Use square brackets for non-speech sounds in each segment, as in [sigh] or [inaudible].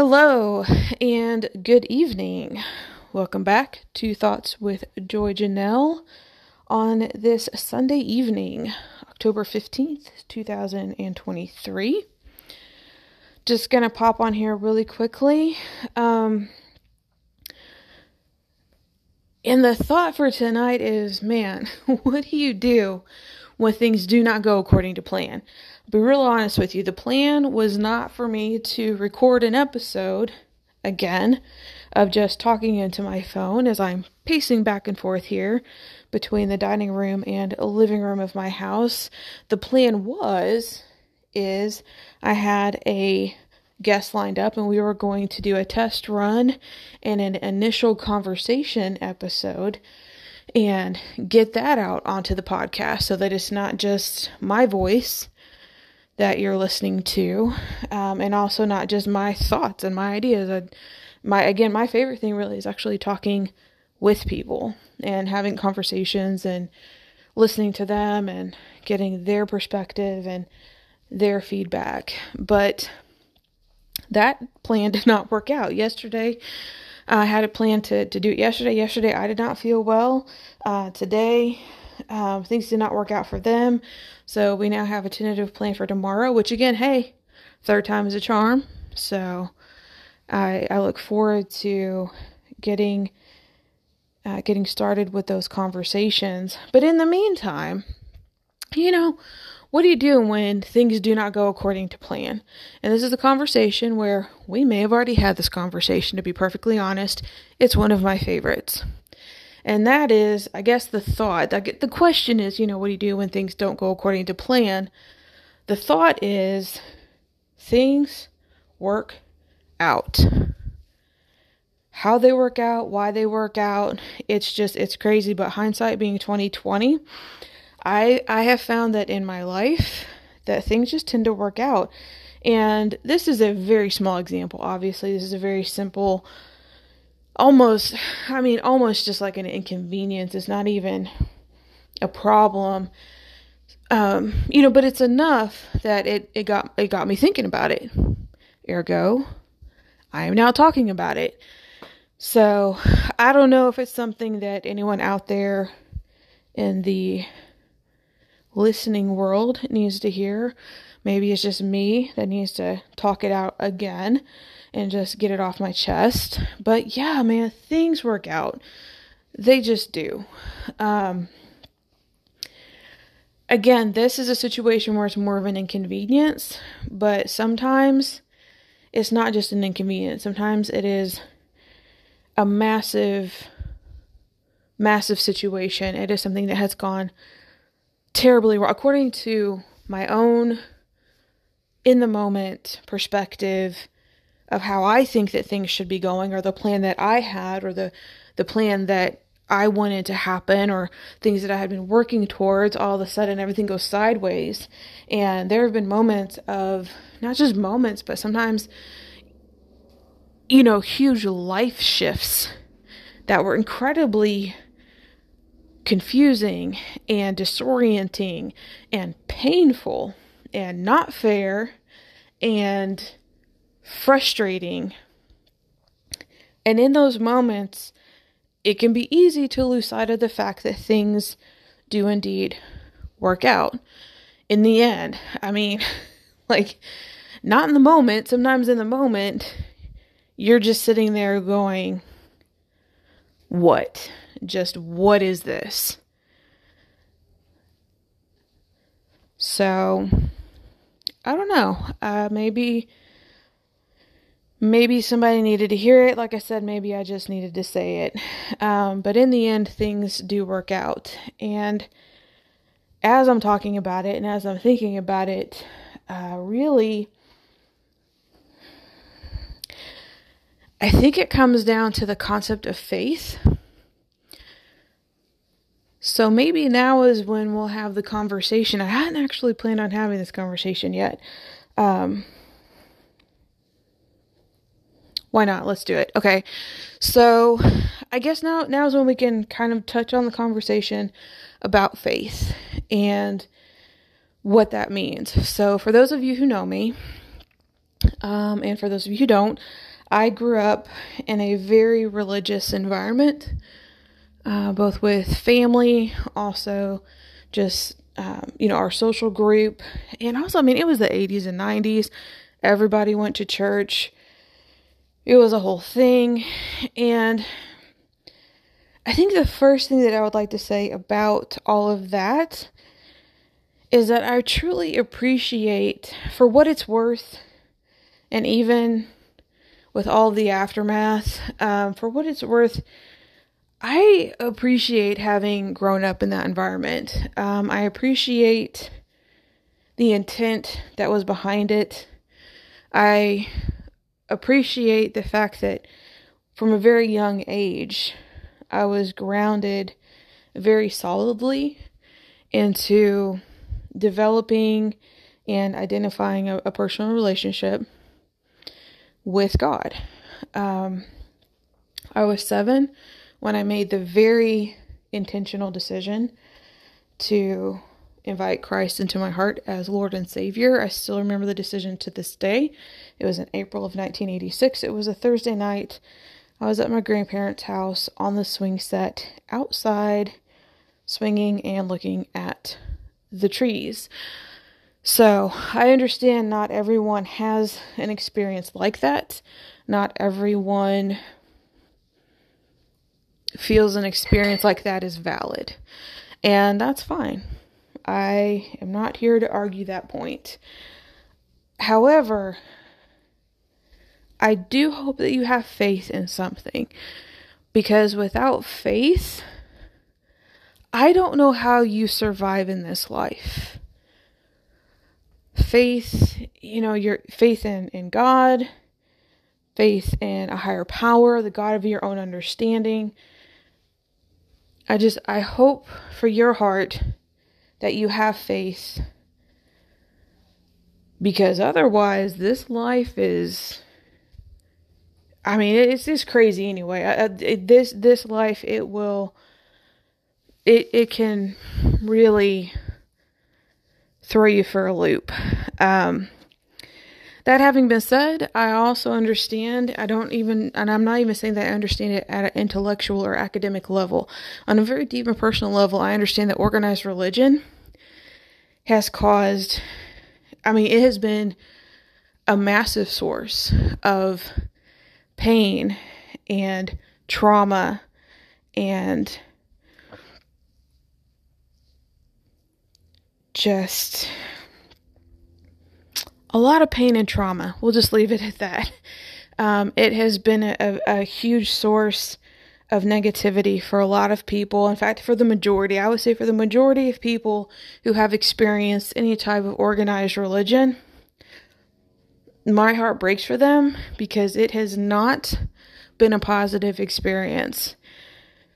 Hello and good evening. Welcome back to Thoughts with Joy Janelle on this Sunday evening, October 15th, 2023. Just gonna pop on here really quickly. Um, and the thought for tonight is man, [laughs] what do you do when things do not go according to plan? I'll be real honest with you. The plan was not for me to record an episode again of just talking into my phone as I'm pacing back and forth here between the dining room and living room of my house. The plan was is I had a guest lined up and we were going to do a test run and an initial conversation episode and get that out onto the podcast so that it's not just my voice that you're listening to um, and also not just my thoughts and my ideas I, my again my favorite thing really is actually talking with people and having conversations and listening to them and getting their perspective and their feedback but that plan [laughs] did not work out. Yesterday, I had a plan to, to do it yesterday. Yesterday, I did not feel well. Uh, today, um, things did not work out for them. So we now have a tentative plan for tomorrow, which again, hey, third time is a charm. So I, I look forward to getting uh, getting started with those conversations. But in the meantime, you know, what do you do when things do not go according to plan? And this is a conversation where we may have already had this conversation, to be perfectly honest. It's one of my favorites. And that is, I guess, the thought. The question is, you know, what do you do when things don't go according to plan? The thought is, things work out. How they work out, why they work out, it's just, it's crazy. But hindsight being 2020, I I have found that in my life that things just tend to work out. And this is a very small example. Obviously, this is a very simple almost I mean almost just like an inconvenience. It's not even a problem. Um, you know, but it's enough that it, it got it got me thinking about it. Ergo, I am now talking about it. So I don't know if it's something that anyone out there in the listening world needs to hear. Maybe it's just me that needs to talk it out again and just get it off my chest. But yeah, man, things work out. They just do. Um, again, this is a situation where it's more of an inconvenience, but sometimes it's not just an inconvenience. Sometimes it is a massive, massive situation. It is something that has gone terribly wrong. According to my own in the moment perspective of how I think that things should be going, or the plan that I had, or the, the plan that I wanted to happen, or things that I had been working towards, all of a sudden everything goes sideways. And there have been moments of not just moments, but sometimes, you know, huge life shifts that were incredibly confusing and disorienting and painful and not fair and frustrating. And in those moments, it can be easy to lose sight of the fact that things do indeed work out in the end. I mean, [laughs] like, not in the moment, sometimes in the moment, you're just sitting there going, What? just what is this? So, I don't know. Uh, maybe maybe somebody needed to hear it. Like I said, maybe I just needed to say it. Um, but in the end, things do work out. And as I'm talking about it and as I'm thinking about it, uh, really, I think it comes down to the concept of faith. So maybe now is when we'll have the conversation. I hadn't actually planned on having this conversation yet. Um, why not? Let's do it. Okay. So I guess now now is when we can kind of touch on the conversation about faith and what that means. So for those of you who know me, um, and for those of you who don't, I grew up in a very religious environment, uh, both with family, also just um, you know our social group, and also I mean it was the 80s and 90s. Everybody went to church. It was a whole thing, and I think the first thing that I would like to say about all of that is that I truly appreciate, for what it's worth, and even with all the aftermath, um, for what it's worth, I appreciate having grown up in that environment. Um, I appreciate the intent that was behind it. I appreciate the fact that from a very young age, I was grounded very solidly into developing and identifying a, a personal relationship with God. Um, I was seven when I made the very intentional decision to invite Christ into my heart as Lord and Savior. I still remember the decision to this day. It was in April of 1986. It was a Thursday night. I was at my grandparents' house on the swing set outside, swinging and looking at the trees. So I understand not everyone has an experience like that. Not everyone feels an experience like that is valid. And that's fine. I am not here to argue that point. However, I do hope that you have faith in something. Because without faith, I don't know how you survive in this life faith, you know, your faith in, in God, faith in a higher power, the God of your own understanding. I just, I hope for your heart that you have faith because otherwise, this life is. I mean, it's just crazy anyway. I, this this life, it will. It it can really throw you for a loop. Um, that having been said, I also understand, I don't even, and I'm not even saying that I understand it at an intellectual or academic level. On a very deep and personal level, I understand that organized religion has caused, I mean, it has been a massive source of pain and trauma and just a lot of pain and trauma. We'll just leave it at that. Um, it has been a, a, huge source of negativity for a lot of people. In fact, for the majority, I would say for the majority of people who have experienced any type of organized religion, my heart breaks for them because it has not been a positive experience.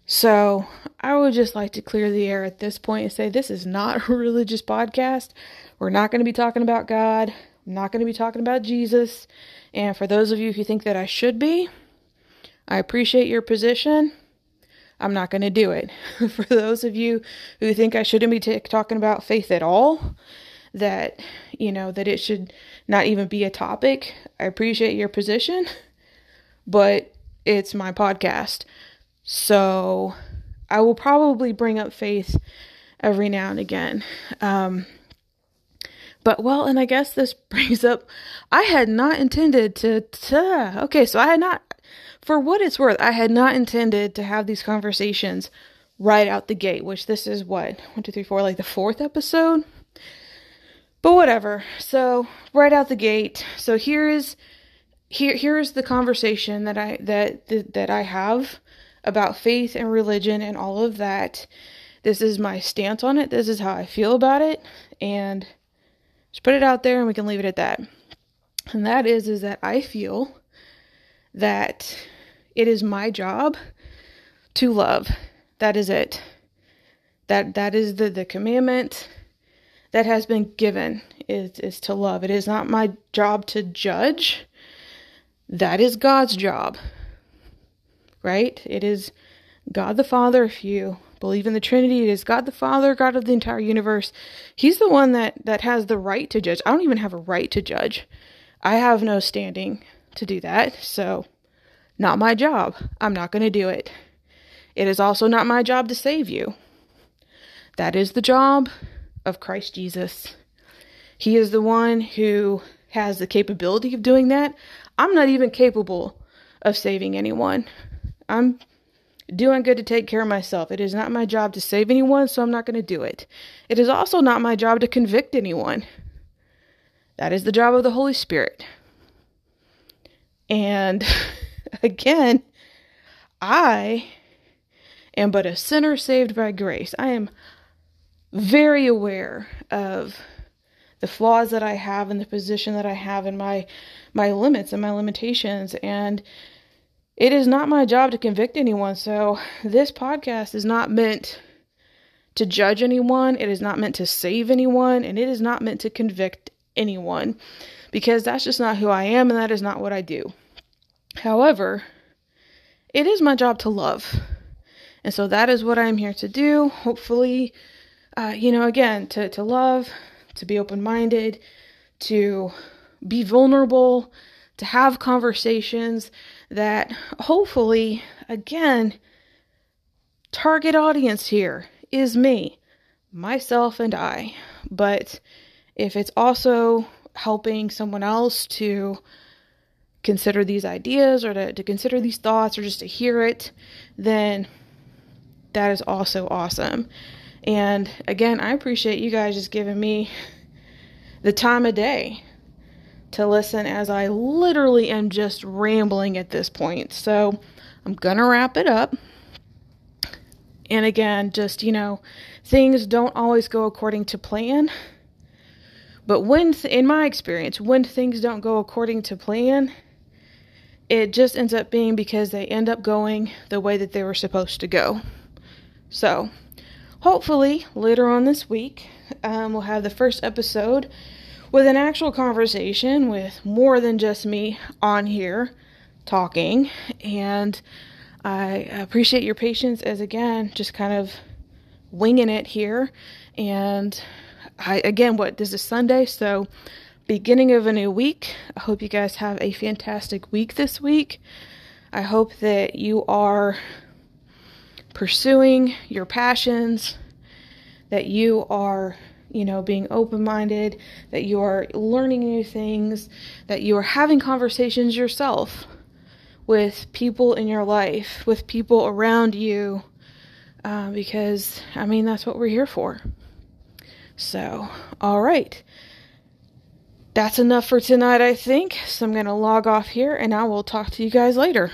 So I would just like to clear the air at this point and say this is not a [laughs] religious podcast. We're not going to be talking about God. I'm not going to be talking about Jesus. And for those of you who think that I should be, I appreciate your position. I'm not going to do it. [laughs] for those of you who think I shouldn't be t- talking about faith at all, that, you know, that it should not even be a topic, I appreciate your position, but it's my podcast. So I will probably bring up faith every now and again. Um, but well, and I guess this [laughs] brings up I had not intended to, to okay, so I had not for what it's worth, I had not intended to have these conversations right out the gate, which this is what, one, two, three, four, like the fourth episode. But whatever. So right out the gate. So here is here here is the conversation that I that that, that I have about faith and religion and all of that. This is my stance on it. This is how I feel about it. And just put it out there and we can leave it at that. And that is is that I feel that it is my job to love. That is it. That that is the, the commandment that has been given is is to love. It is not my job to judge. That is God's job right? It is God the Father. If you believe in the Trinity, it is God the Father, God of the entire universe. He's the one that that has the right to judge. I don't even have a right to judge. I have no standing to do that. So, not my job. I'm not going to do it. It is also not my job to save you. That is the job of Christ Jesus. He is the one who has the capability of doing that. I'm not even capable of saving anyone. I'm doing good to take care of myself. It is not my job to save anyone, so I'm not going to do it. It is also not my job to convict anyone. That is the job of the Holy Spirit. And [laughs] again, I am but a sinner saved by grace. I am very aware of the flaws that I have and the position that I have and my my limits and my limitations and it is not my job to convict anyone. So this podcast is not meant to judge anyone. It is not meant to save anyone and it is not meant to convict anyone because that's just not who I am and that is not what I do. However, it is my job to love. And so that is what I'm here to do. Hopefully, uh, you know, again, to, to love, to be open minded, to be vulnerable, to have conversations that hopefully, again, target audience here is me, myself, and I. But if it's also helping someone else to consider these ideas or to, to consider these thoughts or just to hear it, then that is also awesome. And again, I appreciate you guys just giving me the time of day to listen as I literally am just rambling at this point. So I'm going to wrap it up. And again, just, you know, things don't always go according to plan. But when, th- in my experience, when things don't go according to plan, it just ends up being because they end up going the way that they were supposed to go. So, hopefully, later on this week, um, we'll have the first episode with an actual conversation with more than just me on here talking. And I appreciate your patience as, again, just kind of winging it here. And I, again, what this is Sunday, so beginning of a new week. I hope you guys have a fantastic week this week. I hope that you are pursuing your passions, that you are, you know, being open minded, that you are learning new things, that you are having conversations yourself with people in your life, with people around you, uh, because, I mean, that's what we're here for. So, all right. That's enough for tonight, I think. So I'm going to log off here and I will talk to you guys later.